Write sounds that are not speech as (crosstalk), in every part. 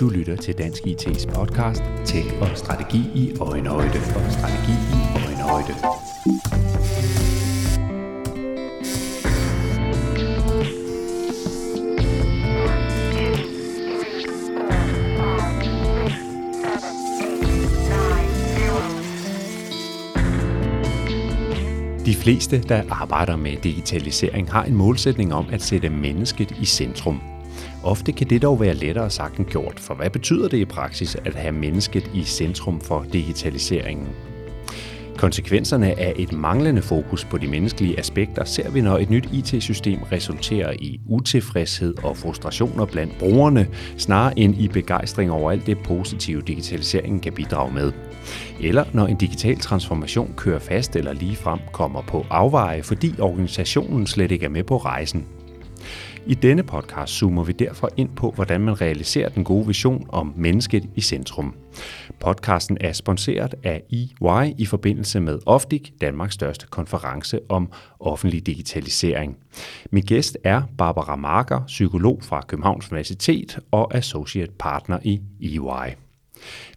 Du lytter til Dansk IT's podcast til og strategi i øjenhøjde og strategi i øjenhøjde. De fleste, der arbejder med digitalisering, har en målsætning om at sætte mennesket i centrum. Ofte kan det dog være lettere sagt end gjort, for hvad betyder det i praksis at have mennesket i centrum for digitaliseringen? Konsekvenserne af et manglende fokus på de menneskelige aspekter ser vi, når et nyt IT-system resulterer i utilfredshed og frustrationer blandt brugerne, snarere end i begejstring over alt det positive digitaliseringen kan bidrage med. Eller når en digital transformation kører fast eller lige frem kommer på afveje, fordi organisationen slet ikke er med på rejsen. I denne podcast zoomer vi derfor ind på, hvordan man realiserer den gode vision om mennesket i centrum. Podcasten er sponsoreret af EY i forbindelse med OFDIC, Danmarks største konference om offentlig digitalisering. Min gæst er Barbara Marker, psykolog fra Københavns Universitet og associate partner i EY.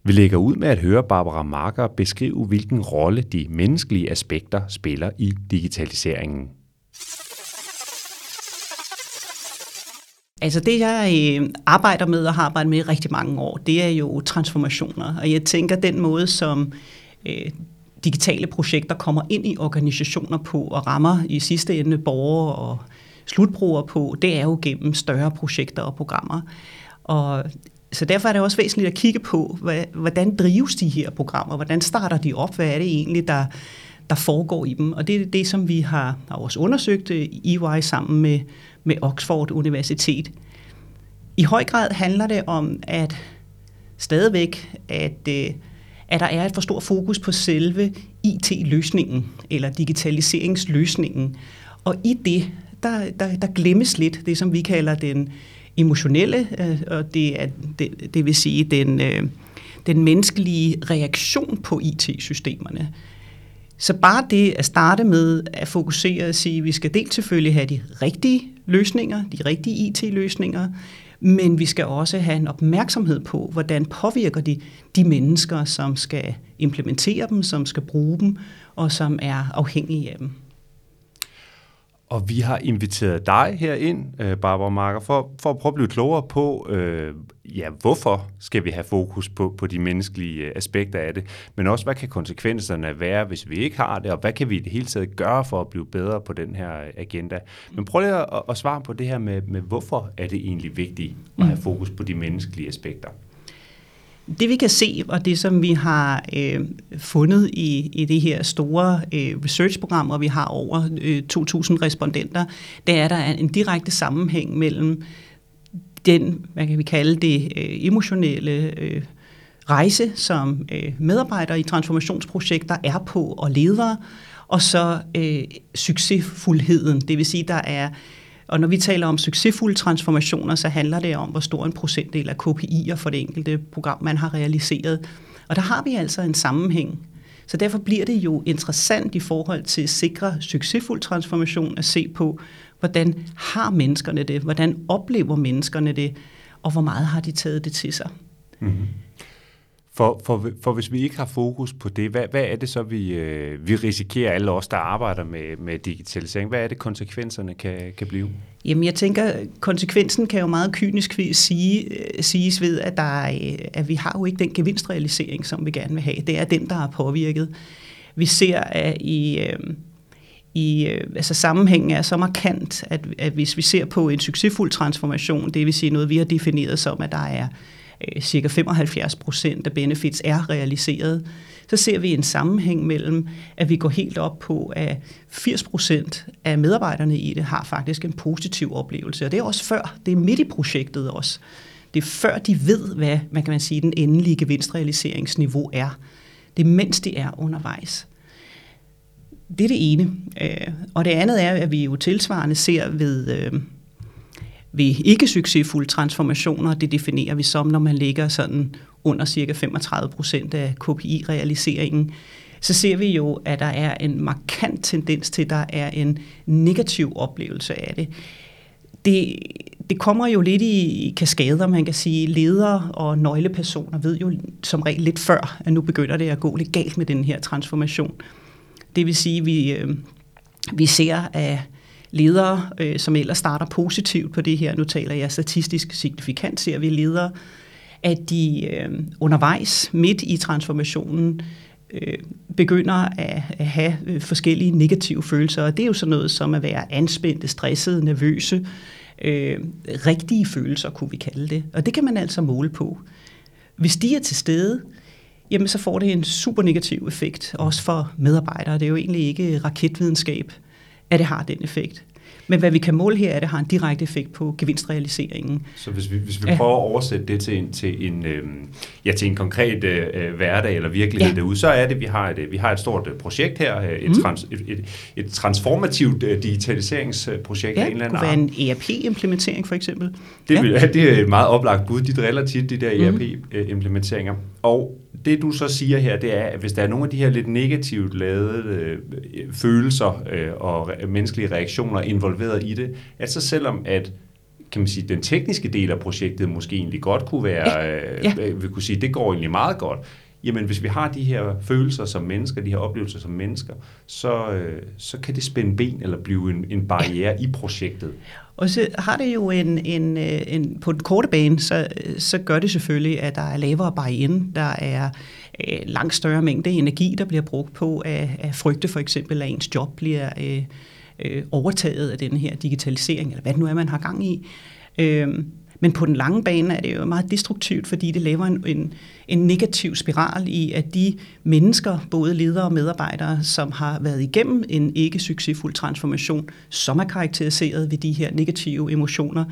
Vi lægger ud med at høre Barbara Marker beskrive, hvilken rolle de menneskelige aspekter spiller i digitaliseringen. Altså det, jeg øh, arbejder med og har arbejdet med i rigtig mange år, det er jo transformationer. Og jeg tænker, den måde, som øh, digitale projekter kommer ind i organisationer på og rammer i sidste ende borgere og slutbrugere på, det er jo gennem større projekter og programmer. Og så derfor er det også væsentligt at kigge på, hvordan drives de her programmer? Hvordan starter de op? Hvad er det egentlig, der, der foregår i dem? Og det er det, som vi har, har også undersøgt øh, i EY sammen med med Oxford Universitet. I høj grad handler det om, at stadigvæk, at, øh, at der er et for stort fokus på selve IT-løsningen, eller digitaliseringsløsningen. Og i det, der, der, der glemmes lidt det, som vi kalder den emotionelle, øh, og det, er, det, det vil sige den, øh, den menneskelige reaktion på IT-systemerne. Så bare det at starte med at fokusere og sige, at vi skal dels selvfølgelig have de rigtige løsninger, de rigtige IT-løsninger, men vi skal også have en opmærksomhed på, hvordan påvirker de de mennesker, som skal implementere dem, som skal bruge dem, og som er afhængige af dem. Og vi har inviteret dig her ind, øh, Barbara Marker, for, for at prøve at blive klogere på, øh, ja, hvorfor skal vi have fokus på, på de menneskelige øh, aspekter af det, men også, hvad kan konsekvenserne være, hvis vi ikke har det, og hvad kan vi i det hele taget gøre for at blive bedre på den her øh, agenda. Men prøv lige at, at svare på det her med, med, hvorfor er det egentlig vigtigt at have fokus på de menneskelige aspekter? Det vi kan se, og det som vi har øh, fundet i, i det her store øh, researchprogram, hvor vi har over øh, 2.000 respondenter, det er, at der er en direkte sammenhæng mellem den, hvad kan vi kalde det, øh, emotionelle øh, rejse, som øh, medarbejdere i transformationsprojekter er på og ledere, og så øh, succesfuldheden. Det vil sige, der er og når vi taler om succesfulde transformationer, så handler det om, hvor stor en procentdel af KPI'er for det enkelte program, man har realiseret. Og der har vi altså en sammenhæng. Så derfor bliver det jo interessant i forhold til at sikre succesfuld transformation at se på, hvordan har menneskerne det, hvordan oplever menneskerne det, og hvor meget har de taget det til sig. Mm-hmm. For, for, for hvis vi ikke har fokus på det, hvad, hvad er det så, vi, øh, vi risikerer, alle os, der arbejder med, med digitalisering? Hvad er det, konsekvenserne kan, kan blive? Jamen, jeg tænker, konsekvensen kan jo meget kynisk sige, øh, siges ved, at, der er, at vi har jo ikke den gevinstrealisering, som vi gerne vil have. Det er den, der er påvirket. Vi ser, at i... Øh, i, øh, altså sammenhængen er så markant, at, at hvis vi ser på en succesfuld transformation, det vil sige noget, vi har defineret som, at der er øh, cirka 75 procent af benefits er realiseret, så ser vi en sammenhæng mellem, at vi går helt op på, at 80 procent af medarbejderne i det har faktisk en positiv oplevelse. Og det er også før, det er midt i projektet også. Det er før de ved, hvad man kan man sige, den endelige gevinstrealiseringsniveau er. Det er mens de er undervejs. Det er det ene. Øh, og det andet er, at vi jo tilsvarende ser ved, øh, ved ikke succesfulde transformationer, det definerer vi som, når man ligger sådan under cirka 35 procent af KPI-realiseringen, så ser vi jo, at der er en markant tendens til, at der er en negativ oplevelse af det. Det, det kommer jo lidt i kaskader, man kan sige. Ledere og nøglepersoner ved jo som regel lidt før, at nu begynder det at gå lidt galt med den her transformation. Det vil sige, at vi, øh, vi ser, at ledere, øh, som ellers starter positivt på det her, nu taler jeg statistisk signifikant, ser vi ledere, at de øh, undervejs midt i transformationen øh, begynder at, at have øh, forskellige negative følelser, og det er jo sådan noget som at være anspændte, stressede, nervøse, øh, rigtige følelser, kunne vi kalde det. Og det kan man altså måle på. Hvis de er til stede, jamen så får det en super negativ effekt, også for medarbejdere. Det er jo egentlig ikke raketvidenskab, at det har den effekt. Men hvad vi kan måle her, er, at det har en direkte effekt på gevinstrealiseringen. Så hvis vi, hvis vi prøver at oversætte det til en, til en, øh, ja, til en konkret øh, øh, hverdag eller virkelighed ja. derude, så er det, at vi har et, vi har et stort øh, projekt her, øh, et, mm. trans, et, et, et transformativt digitaliseringsprojekt ja, af en eller anden art. det kunne være en ERP-implementering for eksempel. Det, ja. (laughs) det er et meget oplagt bud. De driller tit de der ERP-implementeringer. Mm. Og det du så siger her, det er, at hvis der er nogle af de her lidt negativt lavede øh, følelser øh, og menneskelige reaktioner involveret i det, at så selvom at kan man sige, den tekniske del af projektet måske egentlig godt kunne være, ja. Ja. Øh, vi kunne sige, det går egentlig meget godt, jamen hvis vi har de her følelser som mennesker, de her oplevelser som mennesker, så, øh, så kan det spænde ben eller blive en, en barriere ja. i projektet. Og så har det jo en, en, øh, en på den korte bane, så, så gør det selvfølgelig, at der er lavere barriere, der er øh, langt større mængde energi, der bliver brugt på at, at frygte for eksempel, at ens job bliver øh, øh, overtaget af den her digitalisering, eller hvad det nu er, man har gang i. Øh, men på den lange bane er det jo meget destruktivt, fordi det laver en, en, en negativ spiral i, at de mennesker, både ledere og medarbejdere, som har været igennem en ikke succesfuld transformation, som er karakteriseret ved de her negative emotioner,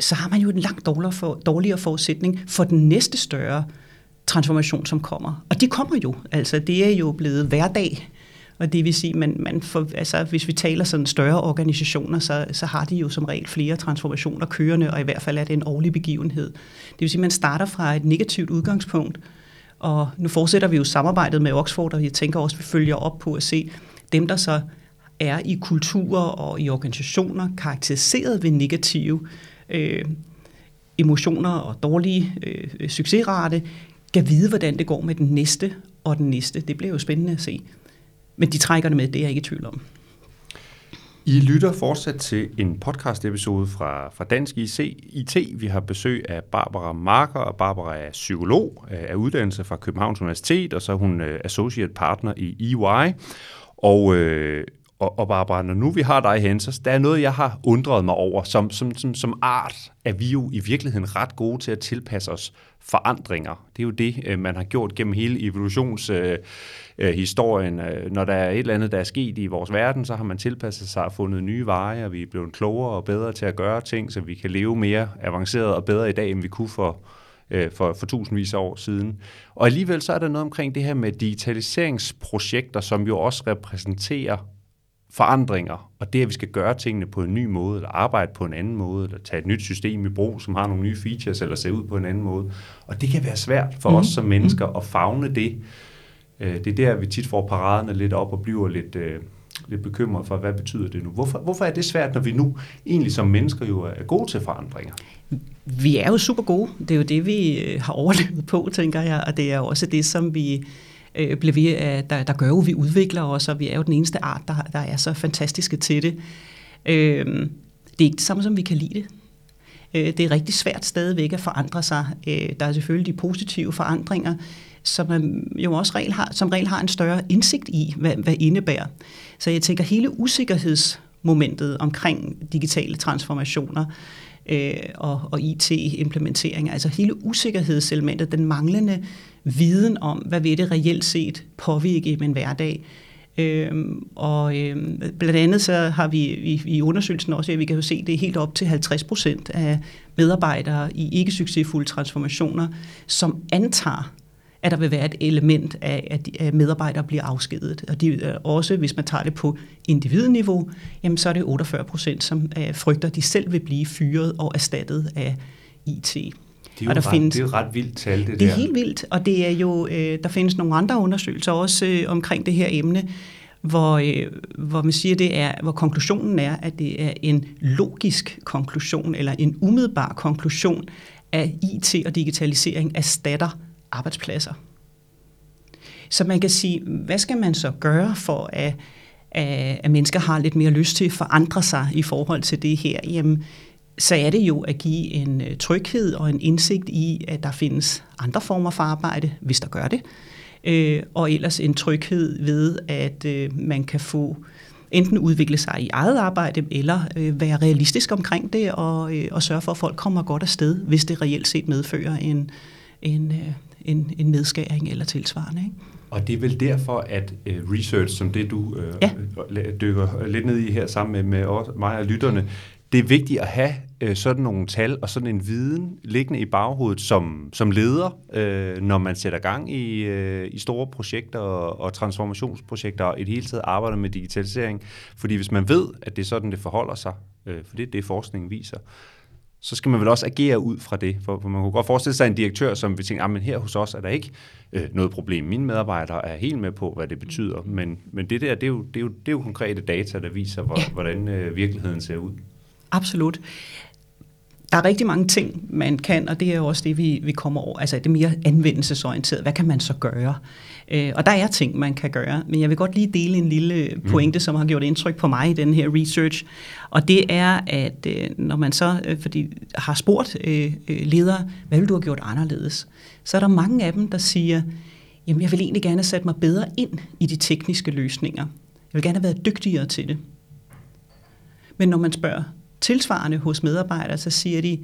så har man jo en langt dårligere, for, dårligere forudsætning for den næste større transformation, som kommer. Og de kommer jo. Altså, det er jo blevet hverdag og det vil sige, man, man får, altså, hvis vi taler sådan større organisationer, så, så har de jo som regel flere transformationer kørende, og i hvert fald er det en årlig begivenhed. Det vil sige, man starter fra et negativt udgangspunkt, og nu fortsætter vi jo samarbejdet med Oxford, og jeg tænker også, at vi følger op på at se dem, der så er i kulturer og i organisationer karakteriseret ved negative øh, emotioner og dårlige øh, succesrate, kan vide, hvordan det går med den næste og den næste. Det bliver jo spændende at se. Men de trækker det med, det er jeg ikke i tvivl om. I lytter fortsat til en podcast-episode fra, fra Dansk IC, IT. Vi har besøg af Barbara Marker, og Barbara er psykolog af øh, uddannelse fra Københavns Universitet, og så er hun øh, associate partner i EY. Og, øh, og, og Barbara, når nu vi har dig hen, så der er noget, jeg har undret mig over. Som, som, som, som art er vi jo i virkeligheden ret gode til at tilpasse os forandringer. Det er jo det, øh, man har gjort gennem hele evolutionshistorien. Øh, øh, når der er et eller andet, der er sket i vores verden, så har man tilpasset sig og fundet nye veje, og vi er blevet klogere og bedre til at gøre ting, så vi kan leve mere avanceret og bedre i dag, end vi kunne for, øh, for, for tusindvis af år siden. Og alligevel så er der noget omkring det her med digitaliseringsprojekter, som jo også repræsenterer forandringer, og det, at vi skal gøre tingene på en ny måde, eller arbejde på en anden måde, eller tage et nyt system i brug, som har nogle nye features, eller se ud på en anden måde. Og det kan være svært for mm. os som mennesker at fagne det. Øh, det er der, vi tit får paraderne lidt op og bliver lidt, øh, lidt bekymret for, hvad betyder det nu? Hvorfor, hvorfor er det svært, når vi nu egentlig som mennesker jo er gode til forandringer? Vi er jo super gode. Det er jo det, vi øh, har overlevet på, tænker jeg, og det er også det, som vi øh, bliver vi, øh, der, der gør jo, at vi udvikler os, og vi er jo den eneste art, der, der er så fantastiske til det. Øh, det er ikke det samme, som vi kan lide det. Øh, det er rigtig svært stadigvæk at forandre sig. Øh, der er selvfølgelig de positive forandringer, som man jo også regel har, som regel har en større indsigt i, hvad, hvad indebærer. Så jeg tænker, hele usikkerhedsmomentet omkring digitale transformationer øh, og, og IT-implementeringer, altså hele usikkerhedselementet, den manglende viden om, hvad vil det reelt set påvirke i min hverdag. Øhm, og øhm, blandt andet så har vi i, i undersøgelsen også, at vi kan jo se, at det er helt op til 50 procent af medarbejdere i ikke succesfulde transformationer, som antager, at der vil være et element af, at, at medarbejdere bliver afskedet. Og de, øh, også hvis man tager det på individniveau, jamen så er det 48 procent, som uh, frygter, at de selv vil blive fyret og erstattet af IT. Det er, jo der ret, findes, det er jo ret vildt tal, det, det der. Det er helt vildt, og det er jo, øh, der findes nogle andre undersøgelser også øh, omkring det her emne, hvor, øh, hvor man siger, det er, hvor konklusionen er, at det er en logisk konklusion, eller en umiddelbar konklusion, at IT og digitalisering erstatter arbejdspladser. Så man kan sige, hvad skal man så gøre for, at, at, at mennesker har lidt mere lyst til at forandre sig i forhold til det her? Jamen, så er det jo at give en øh, tryghed og en indsigt i, at der findes andre former for arbejde, hvis der gør det. Øh, og ellers en tryghed ved, at øh, man kan få enten udvikle sig i eget arbejde, eller være realistisk omkring det, og, og sørge for, at folk kommer godt afsted, hvis det reelt set medfører en, en, en, en nedskæring eller tilsvarende. Ikke? Og det er vel derfor, at research, som det du ja. dykker lidt ned i her sammen med, med mig og lytterne, det er vigtigt at have uh, sådan nogle tal og sådan en viden liggende i baghovedet som, som leder, uh, når man sætter gang i, uh, i store projekter og, og transformationsprojekter og i det hele taget arbejder med digitalisering. Fordi hvis man ved, at det er sådan, det forholder sig, uh, for det er det, forskningen viser, så skal man vel også agere ud fra det. For, for man kunne godt forestille sig en direktør, som vil tænke, at ah, her hos os er der ikke øh, noget problem. Mine medarbejdere er helt med på, hvad det betyder. Men, men det der, det er, jo, det, er jo, det er jo konkrete data, der viser, hvor, hvordan øh, virkeligheden ser ud. Absolut. Der er rigtig mange ting, man kan, og det er jo også det, vi, vi kommer over. Altså det er mere anvendelsesorienteret. Hvad kan man så gøre? Øh, og der er ting, man kan gøre, men jeg vil godt lige dele en lille mm. pointe, som har gjort indtryk på mig i den her research. Og det er, at øh, når man så øh, fordi har spurgt øh, øh, ledere, hvad vil du have gjort anderledes? Så er der mange af dem, der siger, jamen jeg vil egentlig gerne sætte mig bedre ind i de tekniske løsninger. Jeg vil gerne have været dygtigere til det. Men når man spørger tilsvarende hos medarbejdere, så siger de,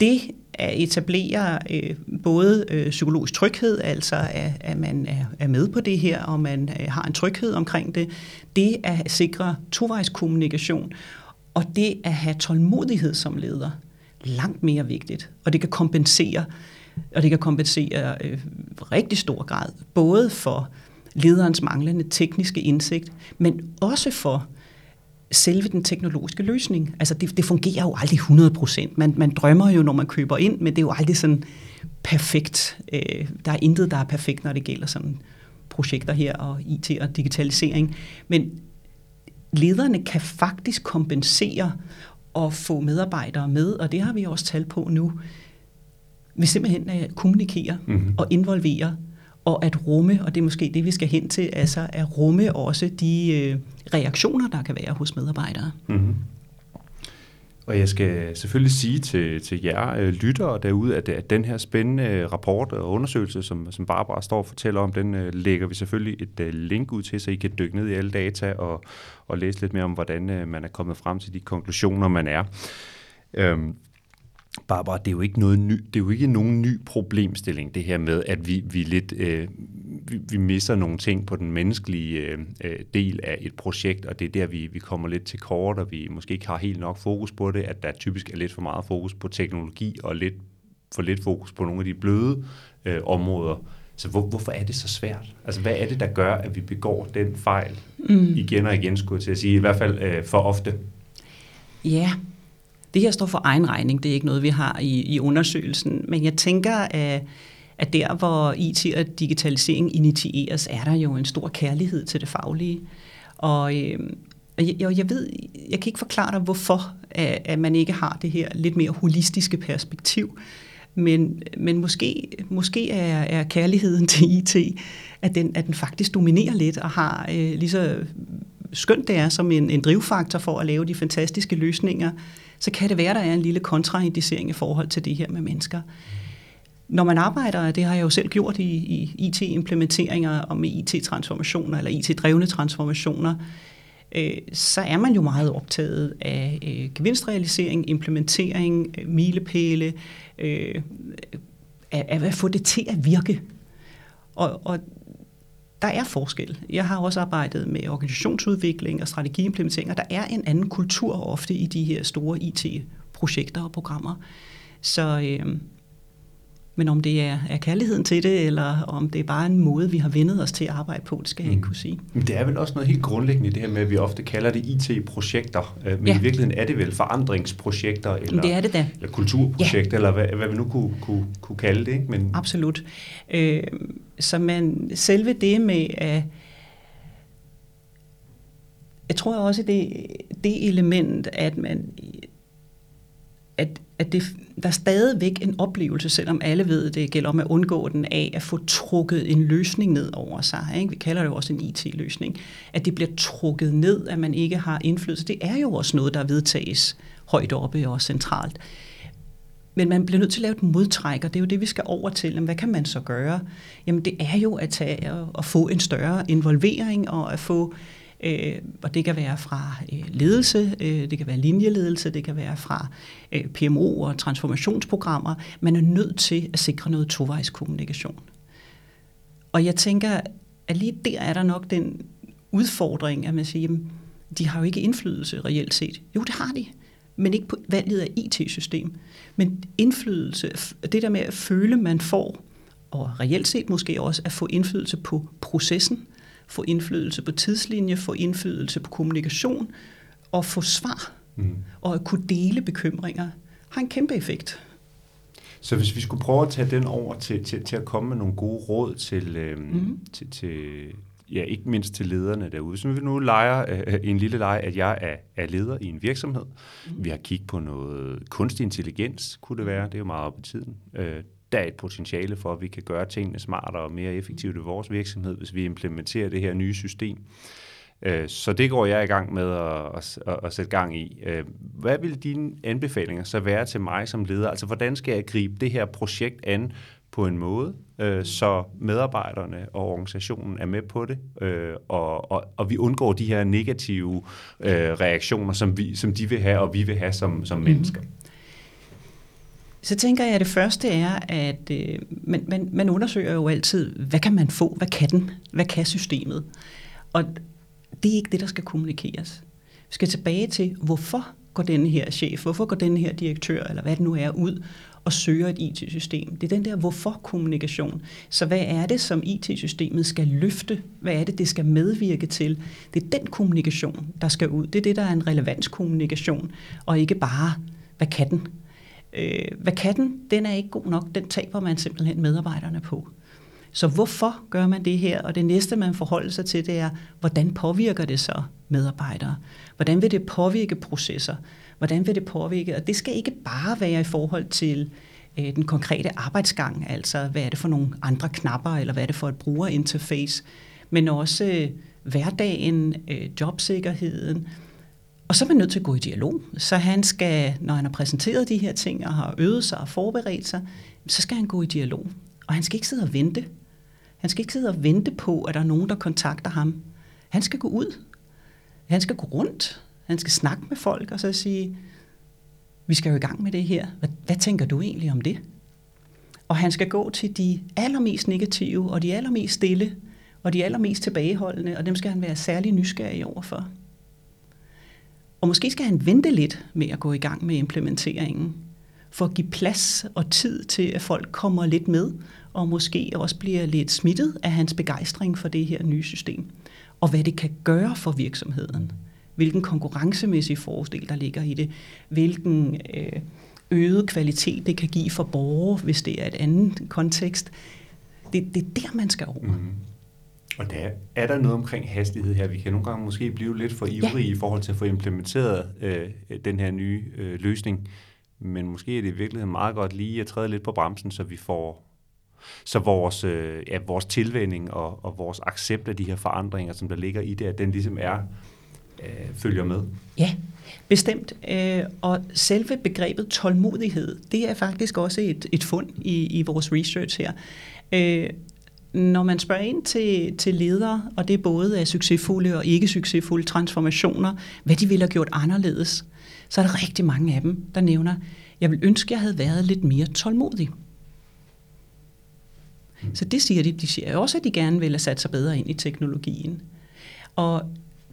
det at etablere øh, både øh, psykologisk tryghed, altså at, at man er, er med på det her, og man øh, har en tryghed omkring det, det at sikre tovejskommunikation, og det at have tålmodighed som leder, langt mere vigtigt, og det kan kompensere, og det kan kompensere øh, rigtig stor grad, både for lederens manglende tekniske indsigt, men også for selve den teknologiske løsning. Altså det, det fungerer jo aldrig 100 procent. Man, man drømmer jo, når man køber ind, men det er jo aldrig sådan perfekt. Øh, der er intet, der er perfekt, når det gælder sådan projekter her og IT og digitalisering. Men lederne kan faktisk kompensere og få medarbejdere med, og det har vi også talt på nu, Vi simpelthen at kommunikere mm-hmm. og involvere og at rumme, og det er måske det, vi skal hen til, altså at rumme også de øh, reaktioner, der kan være hos medarbejdere. Mm-hmm. Og jeg skal selvfølgelig sige til, til jer øh, lyttere derude, at, at den her spændende rapport og undersøgelse, som, som Barbara står og fortæller om, den øh, lægger vi selvfølgelig et øh, link ud til, så I kan dykke ned i alle data og, og læse lidt mere om, hvordan øh, man er kommet frem til de konklusioner, man er. Øhm, Barbara, det er jo ikke noget ny, det er jo ikke nogen ny problemstilling, det her med, at vi, vi lidt øh, vi, vi misser nogle ting på den menneskelige øh, øh, del af et projekt, og det er der, vi, vi kommer lidt til kort, og vi måske ikke har helt nok fokus på det, at der typisk er lidt for meget fokus på teknologi, og lidt for lidt fokus på nogle af de bløde øh, områder. Så hvor, hvorfor er det så svært? Altså, hvad er det, der gør, at vi begår den fejl mm. igen og igen, skulle jeg til at sige, i hvert fald øh, for ofte? Ja, det her står for egen regning, det er ikke noget, vi har i, i undersøgelsen, men jeg tænker, at, at der, hvor IT og digitalisering initieres, er der jo en stor kærlighed til det faglige. Og, øh, jeg, jeg ved, jeg kan ikke forklare dig, hvorfor at, at man ikke har det her lidt mere holistiske perspektiv. Men, men måske, måske er, er kærligheden til IT, at den, at den faktisk dominerer lidt og har øh, lige så skønt det er som en, en drivfaktor for at lave de fantastiske løsninger, så kan det være, der er en lille kontraindicering i forhold til det her med mennesker. Når man arbejder, det har jeg jo selv gjort i, i IT-implementeringer og med IT-transformationer eller IT-drevne transformationer, øh, så er man jo meget optaget af øh, gevinstrealisering, implementering, øh, milepæle, øh, af, af at få det til at virke. Og, og der er forskel. Jeg har også arbejdet med organisationsudvikling og strategiimplementering, og der er en anden kultur ofte i de her store IT-projekter og programmer. Så, øh, men om det er, er kærligheden til det, eller om det er bare en måde, vi har vendet os til at arbejde på, det skal jeg ikke mm. kunne sige. Men det er vel også noget helt grundlæggende i det her med, at vi ofte kalder det IT-projekter, øh, men ja. i virkeligheden er det vel forandringsprojekter, eller, det er det da. eller kulturprojekter, ja. eller hvad, hvad vi nu kunne, kunne, kunne kalde det. Ikke? Men... Absolut. Øh, så man, selve det med at jeg tror også, det, det element, at man at, at det, der er stadigvæk en oplevelse, selvom alle ved, det gælder om at undgå den af, at få trukket en løsning ned over sig. Ikke? Vi kalder det jo også en IT-løsning. At det bliver trukket ned, at man ikke har indflydelse. Det er jo også noget, der vedtages højt oppe og centralt. Men man bliver nødt til at lave et modtræk, og det er jo det, vi skal over til. Jamen, hvad kan man så gøre? Jamen, det er jo at, tage og få en større involvering og at få Øh, og det kan være fra øh, ledelse, øh, det kan være linjeledelse, det kan være fra øh, PMO og transformationsprogrammer. Man er nødt til at sikre noget tovejskommunikation. Og jeg tænker, at lige der er der nok den udfordring, at man siger, jamen, de har jo ikke indflydelse reelt set. Jo, det har de, men ikke på valget af IT-system. Men indflydelse, det der med at føle, man får, og reelt set måske også at få indflydelse på processen, få indflydelse på tidslinje, få indflydelse på kommunikation og få svar. Mm. Og at kunne dele bekymringer har en kæmpe effekt. Så hvis vi skulle prøve at tage den over til, til, til at komme med nogle gode råd til, øhm, mm. til, til ja, ikke mindst til lederne derude. Så vi nu leger øh, en lille leg, at jeg er, er leder i en virksomhed. Mm. Vi har kigget på noget kunstig intelligens, kunne det være. Det er jo meget op i tiden. Øh, der er et potentiale for, at vi kan gøre tingene smartere og mere effektivt i vores virksomhed, hvis vi implementerer det her nye system. Øh, så det går jeg i gang med at, at, at sætte gang i. Øh, hvad vil dine anbefalinger så være til mig som leder? Altså, hvordan skal jeg gribe det her projekt an på en måde, øh, så medarbejderne og organisationen er med på det, og, og, og vi undgår de her negative reaktioner, som, vi, som de vil have, og vi vil have som, som mm-hmm. Så tænker jeg, at det første er, at øh, man, man, man undersøger jo altid, hvad kan man få, hvad kan den, hvad kan systemet? Og det er ikke det, der skal kommunikeres. Vi skal tilbage til, hvorfor går den her chef, hvorfor går den her direktør, eller hvad det nu er, ud og søger et IT-system. Det er den der hvorfor-kommunikation. Så hvad er det, som IT-systemet skal løfte? Hvad er det, det skal medvirke til? Det er den kommunikation, der skal ud. Det er det, der er en relevanskommunikation, og ikke bare, hvad kan den? Øh, hvad kan den? Den er ikke god nok. Den taber man simpelthen medarbejderne på. Så hvorfor gør man det her? Og det næste, man forholder sig til, det er, hvordan påvirker det så medarbejdere? Hvordan vil det påvirke processer? Hvordan vil det påvirke? Og det skal ikke bare være i forhold til øh, den konkrete arbejdsgang, altså hvad er det for nogle andre knapper, eller hvad er det for et brugerinterface, men også øh, hverdagen, øh, jobsikkerheden, og så er man nødt til at gå i dialog. Så han skal, når han har præsenteret de her ting og har øvet sig og forberedt sig, så skal han gå i dialog. Og han skal ikke sidde og vente. Han skal ikke sidde og vente på, at der er nogen, der kontakter ham. Han skal gå ud. Han skal gå rundt. Han skal snakke med folk og så sige, vi skal jo i gang med det her. Hvad, hvad tænker du egentlig om det? Og han skal gå til de allermest negative og de allermest stille og de allermest tilbageholdende, og dem skal han være særlig nysgerrig overfor. Og måske skal han vente lidt med at gå i gang med implementeringen, for at give plads og tid til, at folk kommer lidt med, og måske også bliver lidt smittet af hans begejstring for det her nye system. Og hvad det kan gøre for virksomheden. Hvilken konkurrencemæssig fordel, der ligger i det. Hvilken øh, øget kvalitet, det kan give for borgere, hvis det er et andet kontekst. Det, det er der, man skal over. Mm. Og der er der noget omkring hastighed her. Vi kan nogle gange måske blive lidt for ivrige ja. i forhold til at få implementeret øh, den her nye øh, løsning. Men måske er det i virkeligheden meget godt lige at træde lidt på bremsen, så vi får så vores, øh, ja, vores tilvænding og, og vores accept af de her forandringer, som der ligger i det, at den ligesom er, øh, følger med. Ja, bestemt. Øh, og selve begrebet tålmodighed, det er faktisk også et, et fund i, i vores research her. Øh, når man spørger ind til, til ledere, og det er både af succesfulde og ikke succesfulde transformationer, hvad de ville have gjort anderledes, så er der rigtig mange af dem, der nævner, jeg vil ønske, jeg havde været lidt mere tålmodig. Så det siger de. De siger også, at de gerne vil have sat sig bedre ind i teknologien. Og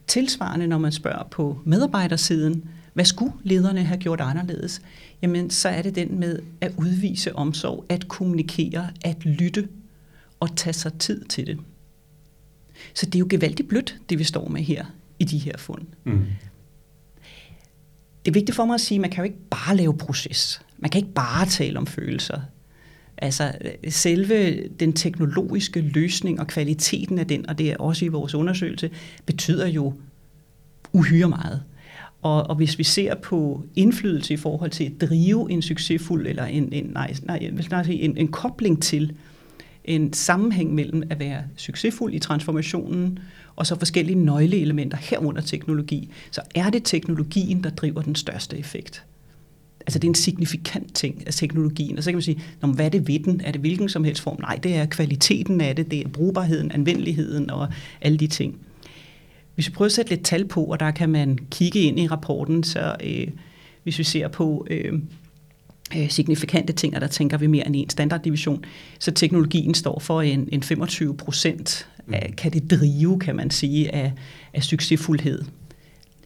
tilsvarende, når man spørger på medarbejdersiden, hvad skulle lederne have gjort anderledes? Jamen, så er det den med at udvise omsorg, at kommunikere, at lytte at tage sig tid til det. Så det er jo gevaldigt blødt, det vi står med her i de her fund. Mm. Det er vigtigt for mig at sige, at man kan jo ikke bare lave proces. Man kan ikke bare tale om følelser. Altså selve den teknologiske løsning og kvaliteten af den, og det er også i vores undersøgelse, betyder jo uhyre meget. Og, og hvis vi ser på indflydelse i forhold til at drive en succesfuld, eller en, en, nej, nej, en, en kobling til en sammenhæng mellem at være succesfuld i transformationen, og så forskellige nøgleelementer herunder teknologi, så er det teknologien, der driver den største effekt. Altså det er en signifikant ting af teknologien. Og så kan man sige, hvad er det ved den? Er det hvilken som helst form? Nej, det er kvaliteten af det, det er brugbarheden, anvendeligheden og alle de ting. Hvis vi prøver at sætte lidt tal på, og der kan man kigge ind i rapporten, så øh, hvis vi ser på øh, signifikante ting, og der tænker vi mere end en standarddivision, så teknologien står for en, en 25 procent mm. kan det drive, kan man sige, af, af succesfuldhed.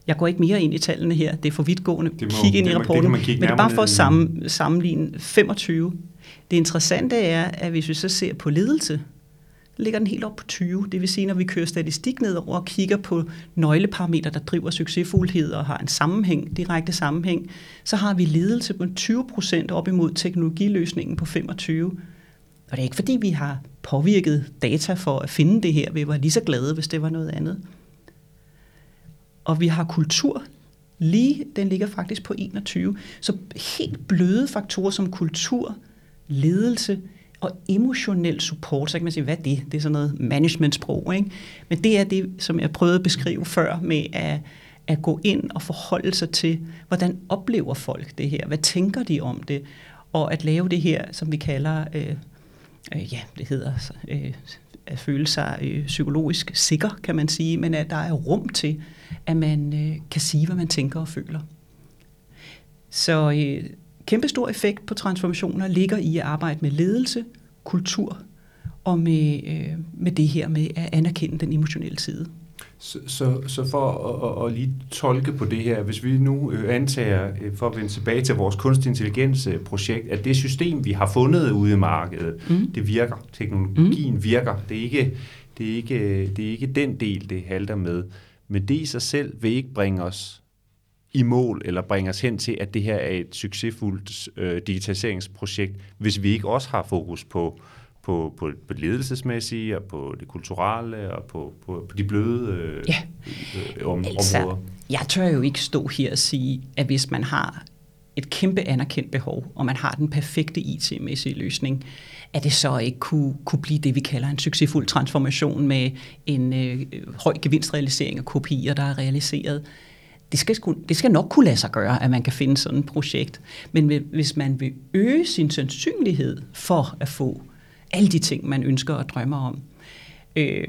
Jeg går ikke mere ind i tallene her, det er for vidtgående. Det må, Kig ind i rapporten, det men det er bare for at sammen, sammenligne 25. Det interessante er, at hvis vi så ser på ledelse, ligger den helt op på 20. Det vil sige, når vi kører statistik nedover og kigger på nøgleparametre, der driver succesfuldhed og har en sammenhæng, direkte sammenhæng, så har vi ledelse på 20 procent op imod teknologiløsningen på 25. Og det er ikke fordi, vi har påvirket data for at finde det her. Vi var lige så glade, hvis det var noget andet. Og vi har kultur lige, den ligger faktisk på 21. Så helt bløde faktorer som kultur, ledelse, og emotionel support, så kan man sige, hvad er det? Det er sådan noget managementsprog, ikke? Men det er det, som jeg prøvede at beskrive før med at, at gå ind og forholde sig til, hvordan oplever folk det her? Hvad tænker de om det? Og at lave det her, som vi kalder, øh, øh, ja, det hedder øh, at føle sig øh, psykologisk sikker, kan man sige, men at der er rum til, at man øh, kan sige, hvad man tænker og føler. Så øh, kæmpe stor effekt på transformationer ligger i at arbejde med ledelse, kultur og med, øh, med det her med at anerkende den emotionelle side. Så, så, så for at, at, lige tolke på det her, hvis vi nu øh, antager, øh, for at vende tilbage til vores kunstig intelligens-projekt, at det system, vi har fundet ude i markedet, mm. det virker. Teknologien mm. virker. Det er, ikke, det, er ikke, det er ikke den del, det halter med. Men det i sig selv vil ikke bringe os i mål, eller bringe os hen til, at det her er et succesfuldt øh, digitaliseringsprojekt, hvis vi ikke også har fokus på, på, på, på det ledelsesmæssige, og på det kulturelle, og på, på, på de bløde øh, ja. øh, om, altså, områder. Jeg tør jo ikke stå her og sige, at hvis man har et kæmpe anerkendt behov, og man har den perfekte IT-mæssige løsning, at det så ikke kunne, kunne blive det, vi kalder en succesfuld transformation med en øh, høj gevinstrealisering af kopier, der er realiseret det skal, det skal nok kunne lade sig gøre, at man kan finde sådan et projekt. Men hvis man vil øge sin sandsynlighed for at få alle de ting, man ønsker og drømmer om, øh,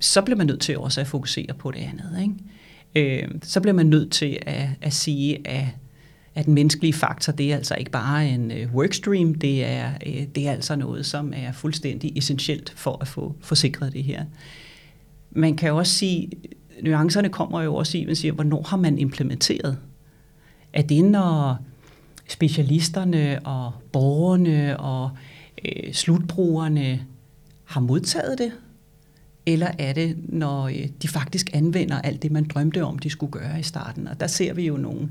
så bliver man nødt til også at fokusere på det andet. Ikke? Øh, så bliver man nødt til at, at sige, at, at den menneskelige faktor, det er altså ikke bare en øh, workstream, det er, øh, det er altså noget, som er fuldstændig essentielt for at få forsikret det her. Man kan også sige, nuancerne kommer jo også i, at man siger, hvornår har man implementeret? Er det, når specialisterne og borgerne og øh, slutbrugerne har modtaget det? Eller er det, når øh, de faktisk anvender alt det, man drømte om, de skulle gøre i starten? Og der ser vi jo nogle,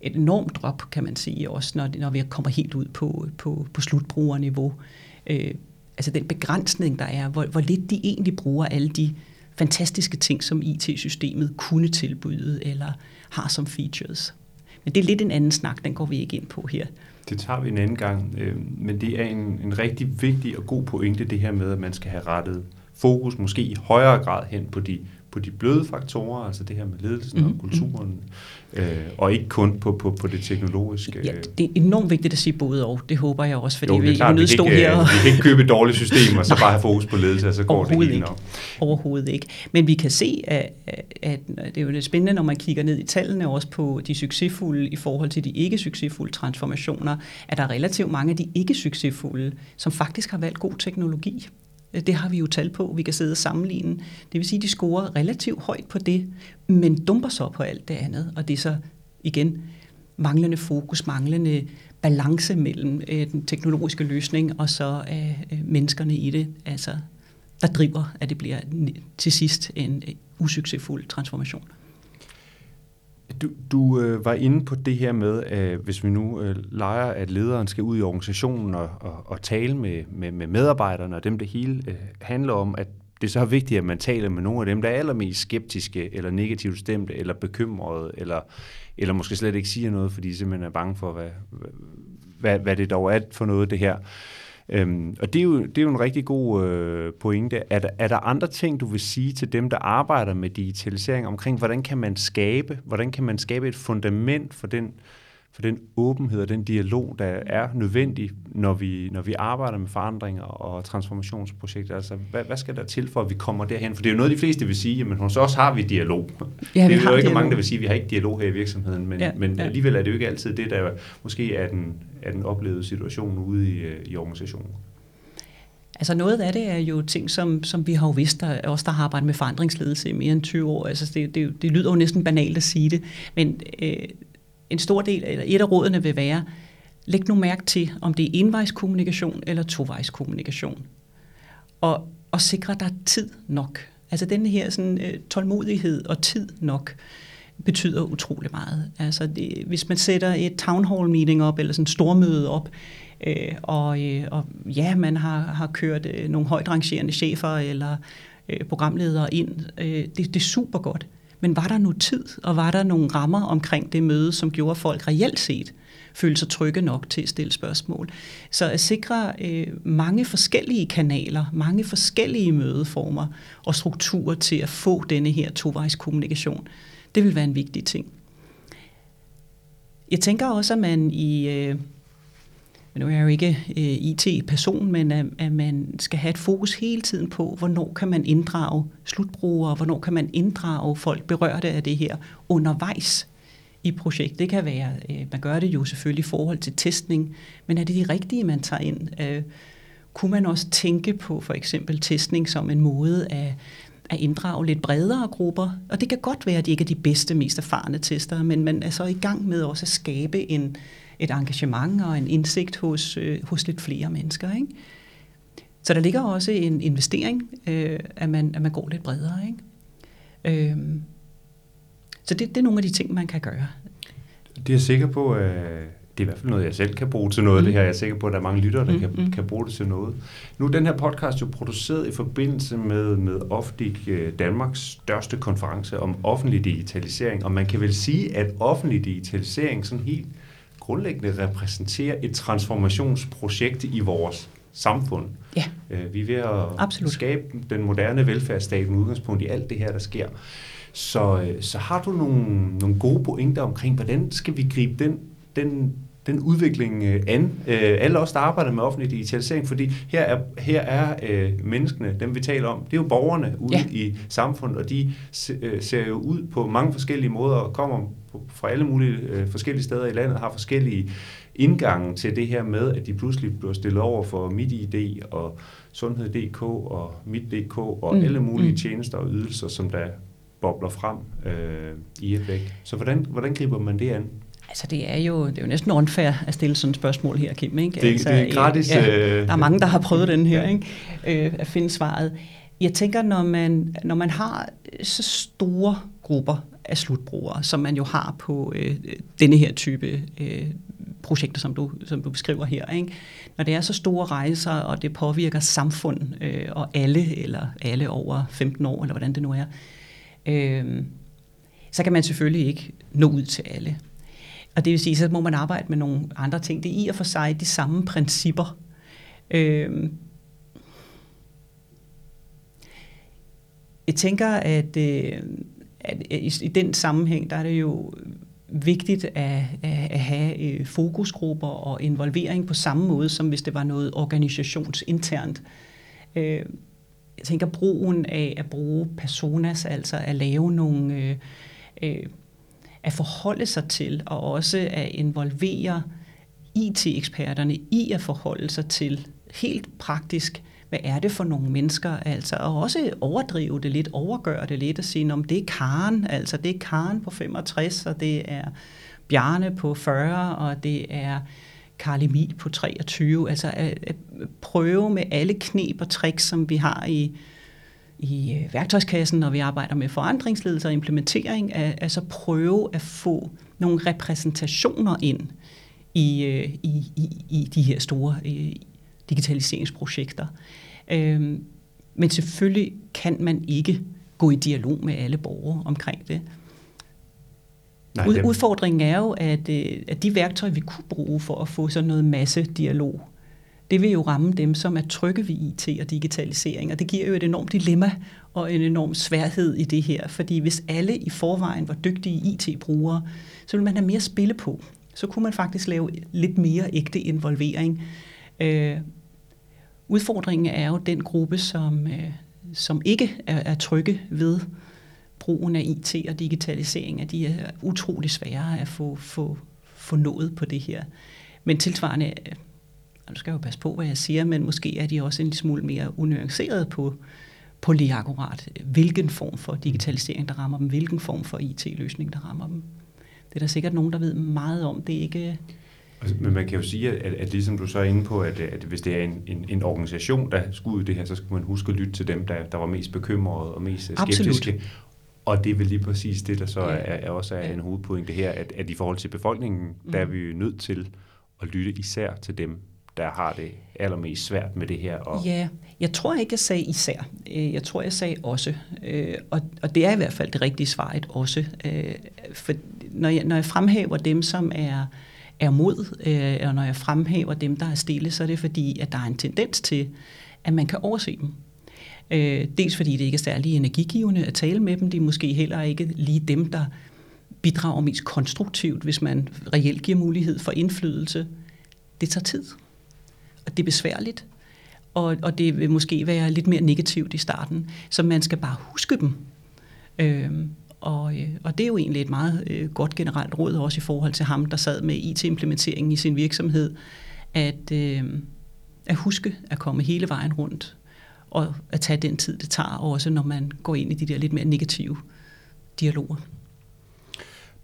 et enormt drop, kan man sige, også når, når vi kommer helt ud på, på, på slutbrugerniveau. Øh, altså den begrænsning, der er, hvor, hvor lidt de egentlig bruger alle de fantastiske ting, som IT-systemet kunne tilbyde eller har som features. Men det er lidt en anden snak, den går vi ikke ind på her. Det tager vi en anden gang, øh, men det er en, en rigtig vigtig og god pointe, det her med, at man skal have rettet fokus måske i højere grad hen på de på de bløde faktorer, altså det her med ledelsen mm-hmm. og kulturen, øh, og ikke kun på, på, på det teknologiske. Ja, det er enormt vigtigt at sige både og. Det håber jeg også, fordi jo, vi, klart, vi, vi, ikke, her og... vi kan ikke købe et dårligt system, og så bare have fokus på ledelse, og så går det hele nok. Overhovedet ikke. Men vi kan se, at, at det er jo lidt spændende, når man kigger ned i tallene, også på de succesfulde i forhold til de ikke succesfulde transformationer, at der er relativt mange af de ikke succesfulde, som faktisk har valgt god teknologi. Øh, det har vi jo tal på, vi kan sidde og sammenligne. Det vil sige, at de scorer relativt højt på det, men dumper så på alt det andet. Og det er så igen manglende fokus, manglende balance mellem øh, den teknologiske løsning og så øh, øh menneskerne i det, altså, der driver, at det bliver til sidst en øh, usuccesfuld transformation. Du, du øh, var inde på det her med, at hvis vi nu øh, leger, at lederen skal ud i organisationen og, og, og tale med, med, med medarbejderne, og dem det hele øh, handler om, at det er så vigtigt, at man taler med nogle af dem, der er allermest skeptiske, eller negativt stemte, eller bekymrede, eller, eller måske slet ikke siger noget, fordi de simpelthen er bange for, hvad, hvad, hvad det dog er for noget, det her. Øhm, og det er, jo, det er jo en rigtig god øh, pointe. Er der, er der andre ting, du vil sige til dem, der arbejder med digitalisering omkring, hvordan kan man skabe, hvordan kan man skabe et fundament for den, for den åbenhed og den dialog, der er nødvendig, når vi, når vi arbejder med forandringer og transformationsprojekter? Altså, hvad, hvad skal der til for, at vi kommer derhen? For det er jo noget, de fleste vil sige, men hos os har vi dialog. Ja, det er jo ikke dialog. mange, der vil sige, at vi har ikke dialog her i virksomheden, men, ja, men ja. alligevel er det jo ikke altid det, der måske er den, er den oplevede situation ude i, i organisationen. Altså noget af det er jo ting, som, som vi har jo vidst, der, os der har arbejdet med forandringsledelse i mere end 20 år. Altså det, det, det lyder jo næsten banalt at sige det, men øh, en stor del, eller et af rådene vil være, læg nu mærke til, om det er envejskommunikation eller tovejskommunikation. Og, og sikre, dig der tid nok. Altså den her sådan, øh, tålmodighed og tid nok betyder utrolig meget. Altså det, hvis man sætter et town hall meeting op, eller sådan et stormøde op, øh, og, øh, og ja, man har, har kørt øh, nogle højt rangerende chefer eller øh, programledere ind, øh, det, det er super godt. Men var der nu tid, og var der nogle rammer omkring det møde, som gjorde folk reelt set følte sig trygge nok til at stille spørgsmål. Så at sikre øh, mange forskellige kanaler, mange forskellige mødeformer og strukturer til at få denne her tovejskommunikation, det vil være en vigtig ting. Jeg tænker også, at man i... Øh, nu er jeg jo ikke øh, IT-person, men at, at man skal have et fokus hele tiden på, hvornår kan man inddrage slutbrugere, hvornår kan man inddrage folk berørte af det her undervejs i projekt. Det kan være, øh, man gør det jo selvfølgelig i forhold til testning, men er det de rigtige, man tager ind? Øh, kunne man også tænke på for eksempel testning som en måde at, at inddrage lidt bredere grupper? Og det kan godt være, at de ikke er de bedste, mest erfarne tester, men man er så i gang med også at skabe en, et engagement og en indsigt hos, øh, hos lidt flere mennesker. Ikke? Så der ligger også en investering, øh, at, man, at man går lidt bredere. Ikke? Øh, så det, det er nogle af de ting, man kan gøre. Det er jeg sikker på, at det er i hvert fald noget, jeg selv kan bruge til noget mm. det her. Jeg er sikker på, at der er mange lyttere, der mm. kan, mm. kan bruge det til noget. Nu er den her podcast jo produceret i forbindelse med, med Offdig øh, Danmarks største konference om offentlig digitalisering, og man kan vel sige, at offentlig digitalisering sådan helt grundlæggende repræsenterer et transformationsprojekt i vores samfund. Ja. Øh, vi er ved at Absolut. skabe den moderne velfærdsstat med udgangspunkt i alt det her, der sker. Så, øh, så har du nogle, nogle gode pointer omkring, hvordan skal vi gribe den, den, den udvikling øh, an? Alle os, der arbejder med offentlig digitalisering, fordi her er, her er øh, menneskene, dem vi taler om, det er jo borgerne ude ja. i samfundet, og de ser jo ud på mange forskellige måder og kommer fra alle mulige øh, forskellige steder i landet, har forskellige indgange til det her med, at de pludselig bliver stillet over for MitID og Sundhed.dk og Mit.dk og mm. alle mulige mm. tjenester og ydelser, som der bobler frem øh, i et væk. Så hvordan, hvordan griber man det an? Altså det er jo, det er jo næsten unfair at stille sådan et spørgsmål her, Kim. Ikke? Det, altså, det er gratis. Ja, øh, der er mange, der har prøvet den her, ikke? Øh, at finde svaret. Jeg tænker, når man, når man har så store grupper af slutbrugere, som man jo har på øh, denne her type øh, projekter, som du, som du beskriver her. Ikke? Når det er så store rejser, og det påvirker samfund øh, og alle, eller alle over 15 år, eller hvordan det nu er, øh, så kan man selvfølgelig ikke nå ud til alle. Og det vil sige, så må man arbejde med nogle andre ting. Det er i og for sig de samme principper. Øh, jeg tænker, at, øh, at øh, i, i den sammenhæng, der er det jo vigtigt at, at, have øh, fokusgrupper og involvering på samme måde, som hvis det var noget organisationsinternt. Øh, jeg tænker brugen af at bruge personas, altså at lave nogle, at forholde sig til, og også at involvere IT-eksperterne i at forholde sig til helt praktisk, hvad er det for nogle mennesker, altså, og også overdrive det lidt, overgøre det lidt, og sige, om det er Karen, altså det er Karen på 65, og det er Bjarne på 40, og det er Karl Emil på 23, altså at, at prøve med alle knep og tricks, som vi har i, i øh, værktøjskassen, når vi arbejder med forandringsledelse og implementering, at, altså prøve at få nogle repræsentationer ind i, øh, i, i, i de her store øh, digitaliseringsprojekter. Øh, Men selvfølgelig kan man ikke gå i dialog med alle borgere omkring det. Nej, Ud, udfordringen er jo, at, øh, at de værktøjer, vi kunne bruge for at få sådan noget masse dialog, det vil jo ramme dem, som er trygge ved IT og digitalisering. Og det giver jo et enormt dilemma og en enorm sværhed i det her. Fordi hvis alle i forvejen var dygtige IT-brugere, så ville man have mere spille på. Så kunne man faktisk lave lidt mere ægte involvering. Øh, udfordringen er jo den gruppe, som, øh, som ikke er, er trygge ved brugen af IT og digitalisering, at de er utrolig svære at få, få, få nået på det her. Men tilsvarende, øh, og nu skal jeg jo passe på, hvad jeg siger, men måske er de også en lille smule mere unuanceret på, på lige akkurat, hvilken form for digitalisering, der rammer dem, hvilken form for IT-løsning, der rammer dem. Det er der sikkert nogen, der ved meget om. Det er ikke... Altså, men man kan jo sige, at, at ligesom du så er inde på, at, at hvis det er en, en, en organisation, der skulle ud det her, så skal man huske at lytte til dem, der, der var mest bekymrede og mest skeptiske. Absolut. Og det er vel lige præcis det, der så ja. er, er også er ja. en hovedpointe her, at, at i forhold til befolkningen, mm. der er mm. vi nødt til at lytte især til dem, der har det allermest svært med det her. Og ja, jeg tror ikke, jeg sagde især. Øh, jeg tror, jeg sagde også. Øh, og, og det er i hvert fald det rigtige svar, et også. Øh, for når jeg, når jeg fremhæver dem, som er, er mod, øh, og når jeg fremhæver dem, der er stille, så er det fordi, at der er en tendens til, at man kan overse dem. Øh, dels fordi det ikke er særlig energigivende at tale med dem. Det er måske heller ikke lige dem, der bidrager mest konstruktivt, hvis man reelt giver mulighed for indflydelse. Det tager tid og det er besværligt, og, og det vil måske være lidt mere negativt i starten, så man skal bare huske dem. Øhm, og, øh, og det er jo egentlig et meget øh, godt generelt råd også i forhold til ham, der sad med IT-implementeringen i sin virksomhed, at, øh, at huske at komme hele vejen rundt, og at tage den tid, det tager, også når man går ind i de der lidt mere negative dialoger.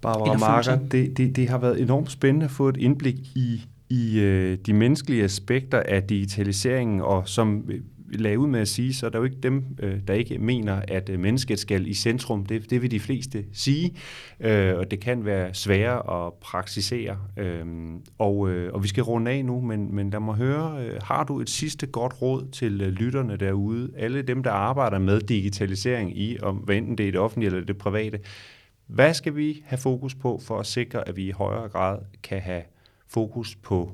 Barbara Marker, det, det, det har været enormt spændende at få et indblik i i øh, de menneskelige aspekter af digitaliseringen, og som lagde ud med at sige, så er der jo ikke dem, øh, der ikke mener, at øh, mennesket skal i centrum. Det, det vil de fleste sige, øh, og det kan være sværere at praksisere. Øh, og, øh, og vi skal runde af nu, men, men lad må høre, øh, har du et sidste godt råd til øh, lytterne derude, alle dem, der arbejder med digitalisering i, om hvad enten det er det offentlige eller det private, hvad skal vi have fokus på for at sikre, at vi i højere grad kan have fokus på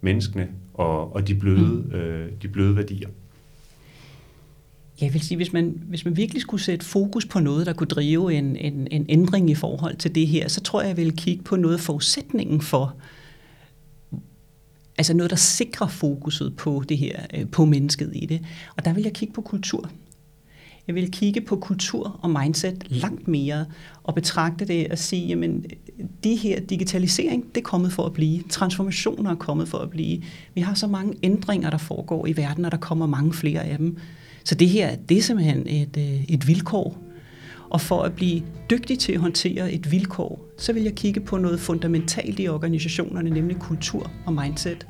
menneskene og, og de, bløde, mm. øh, de bløde værdier. Jeg vil sige, hvis man, hvis man virkelig skulle sætte fokus på noget, der kunne drive en, en, en ændring i forhold til det her, så tror jeg, jeg vil kigge på noget forudsætningen for, altså noget, der sikrer fokuset på det her, øh, på mennesket i det. Og der vil jeg kigge på kultur. Jeg vil kigge på kultur og mindset langt mere og betragte det og sige, jamen, de her digitalisering, det er kommet for at blive. Transformationer er kommet for at blive. Vi har så mange ændringer, der foregår i verden, og der kommer mange flere af dem. Så det her, det er simpelthen et, øh, et vilkår. Og for at blive dygtig til at håndtere et vilkår, så vil jeg kigge på noget fundamentalt i organisationerne, nemlig kultur og mindset.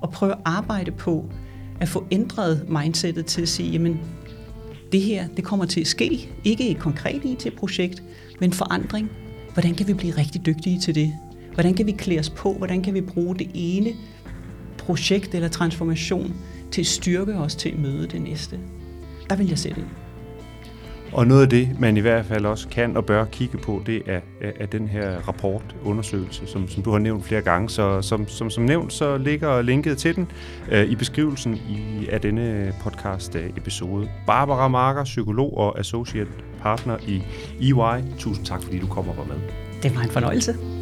Og prøve at arbejde på at få ændret mindsetet til at sige, jamen, det her det kommer til at ske, ikke i et konkret IT-projekt, men forandring. Hvordan kan vi blive rigtig dygtige til det? Hvordan kan vi klæde os på? Hvordan kan vi bruge det ene projekt eller transformation til at styrke os til at møde det næste? Der vil jeg sætte ind. Og noget af det, man i hvert fald også kan og bør kigge på, det er, er den her rapport, undersøgelse, som, som du har nævnt flere gange. Så som, som, som nævnt, så ligger linket til den øh, i beskrivelsen i, af denne podcast-episode. Barbara Marker, psykolog og associate partner i EY. Tusind tak, fordi du kommer og var med. Det var en fornøjelse.